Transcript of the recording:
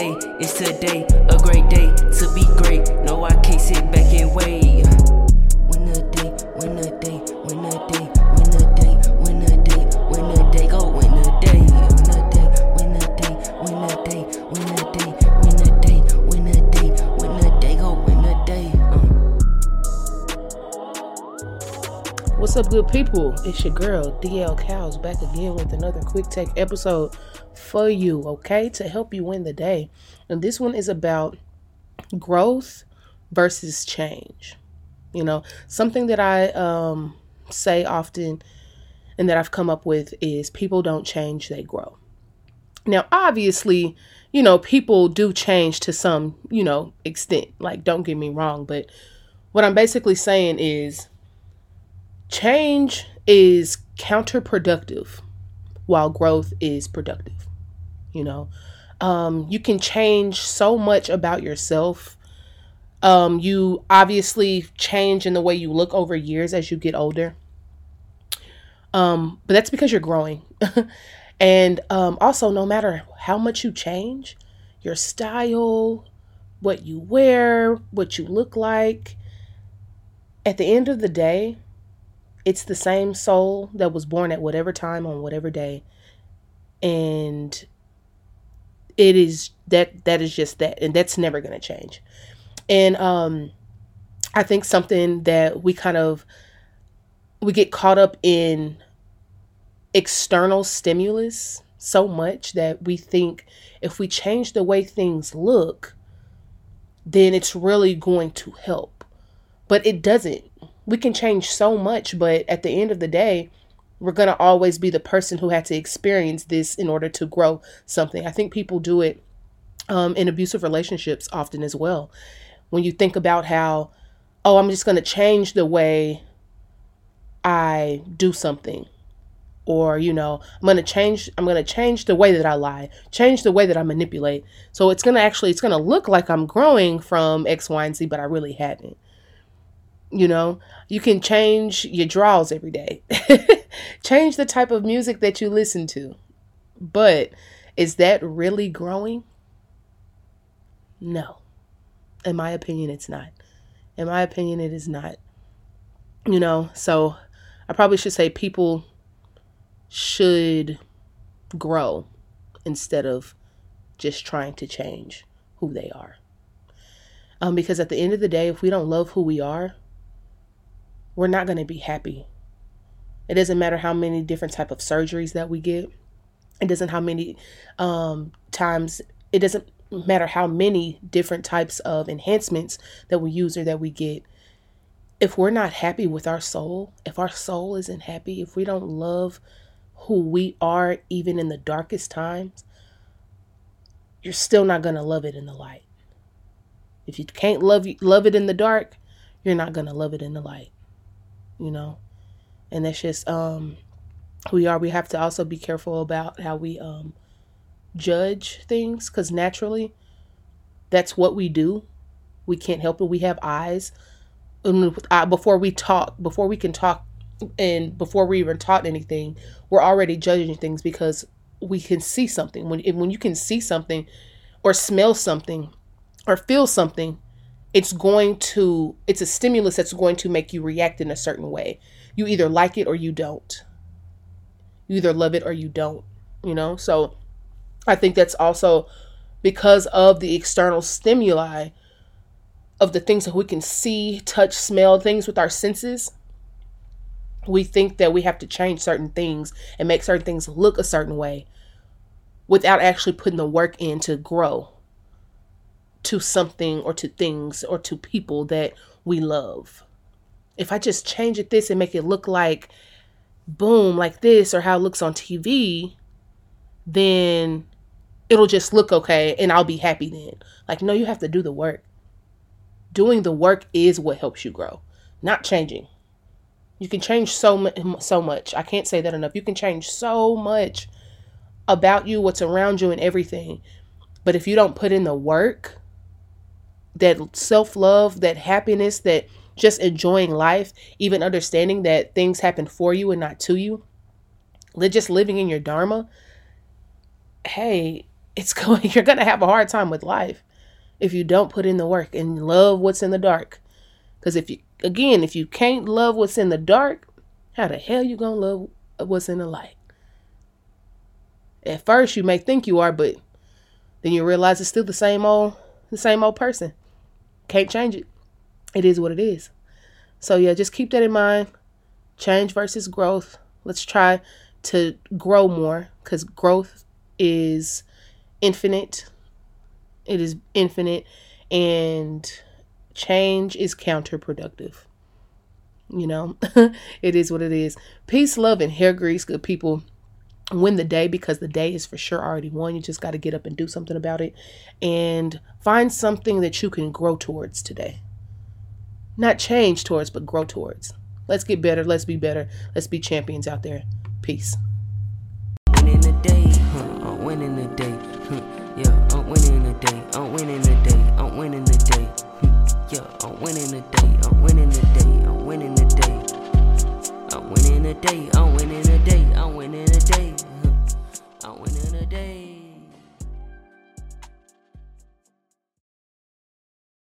it's today, a great day to be great. No, I can't sit back and wait. What's up, good people? It's your girl, DL Cows, back again with another quick take episode for you, okay, to help you win the day. And this one is about growth versus change. You know, something that I um, say often and that I've come up with is people don't change, they grow. Now, obviously, you know, people do change to some, you know, extent. Like, don't get me wrong, but what I'm basically saying is change is counterproductive while growth is productive you know? Um, you can change so much about yourself. Um, you obviously change in the way you look over years as you get older. Um, but that's because you're growing. And um, also no matter how much you change your style what you wear what you look like at the end of the day it's the same soul that was born at whatever time on whatever day. And it is that that is just that and that's never going to change. And um i think something that we kind of we get caught up in external stimulus so much that we think if we change the way things look then it's really going to help. But it doesn't we can change so much but at the end of the day we're going to always be the person who had to experience this in order to grow something. I think people do it um, in abusive relationships often as well. When you think about how, oh, I'm just going to change the way I do something. Or, you know, I'm going to change, I'm going to change the way that I lie, change the way that I manipulate. So it's going to actually, it's going to look like I'm growing from X, Y, and Z, but I really haven't. You know, you can change your draws every day. change the type of music that you listen to. But is that really growing? No. In my opinion, it's not. In my opinion, it is not. You know, so I probably should say people should grow instead of just trying to change who they are. Um, because at the end of the day, if we don't love who we are, we're not going to be happy. It doesn't matter how many different type of surgeries that we get. It doesn't how many um, times. It doesn't matter how many different types of enhancements that we use or that we get. If we're not happy with our soul, if our soul isn't happy, if we don't love who we are, even in the darkest times, you're still not gonna love it in the light. If you can't love love it in the dark, you're not gonna love it in the light you know? And that's just um we are we have to also be careful about how we um judge things because naturally that's what we do. We can't help it. We have eyes. And uh, before we talk before we can talk and before we even taught anything we're already judging things because we can see something. When when you can see something or smell something or feel something it's going to it's a stimulus that's going to make you react in a certain way. You either like it or you don't. You either love it or you don't you know? So i think that's also because of the external stimuli of the things that we can see touch smell things with our senses we think that we have to change certain things and make certain things look a certain way without actually putting the work in to grow to something or to things or to people that we love. If I just change it this and make it look like boom, like this, or how it looks on TV, then it'll just look okay and I'll be happy then. Like, no, you have to do the work. Doing the work is what helps you grow, not changing. You can change so so much. I can't say that enough. You can change so much about you, what's around you, and everything. But if you don't put in the work, that self love, that happiness, that just enjoying life, even understanding that things happen for you and not to you, just living in your dharma, hey, it's going you're going to have a hard time with life if you don't put in the work and love what's in the dark. Cuz if you again, if you can't love what's in the dark, how the hell you going to love what's in the light? At first you may think you are, but then you realize it's still the same old the same old person. Can't change it. It is what it is. So yeah, just keep that in mind. Change versus growth. Let's try to grow more cuz growth is infinite. It is infinite and change is counterproductive. You know, it is what it is. Peace, love, and hair grease, good people win the day because the day is for sure already won. You just got to get up and do something about it and find something that you can grow towards today. Not change towards, but grow towards. Let's get better. Let's be better. Let's be champions out there. Peace. Winning the day? I'm winning the day. Yeah, I'm winning the day. I'm winning the day. I'm winning the day. Yeah, I'm winning the day. I'm winning the day. I'm winning the day. Day. I'm winning a day. I'm winning the day. I'm winning a day.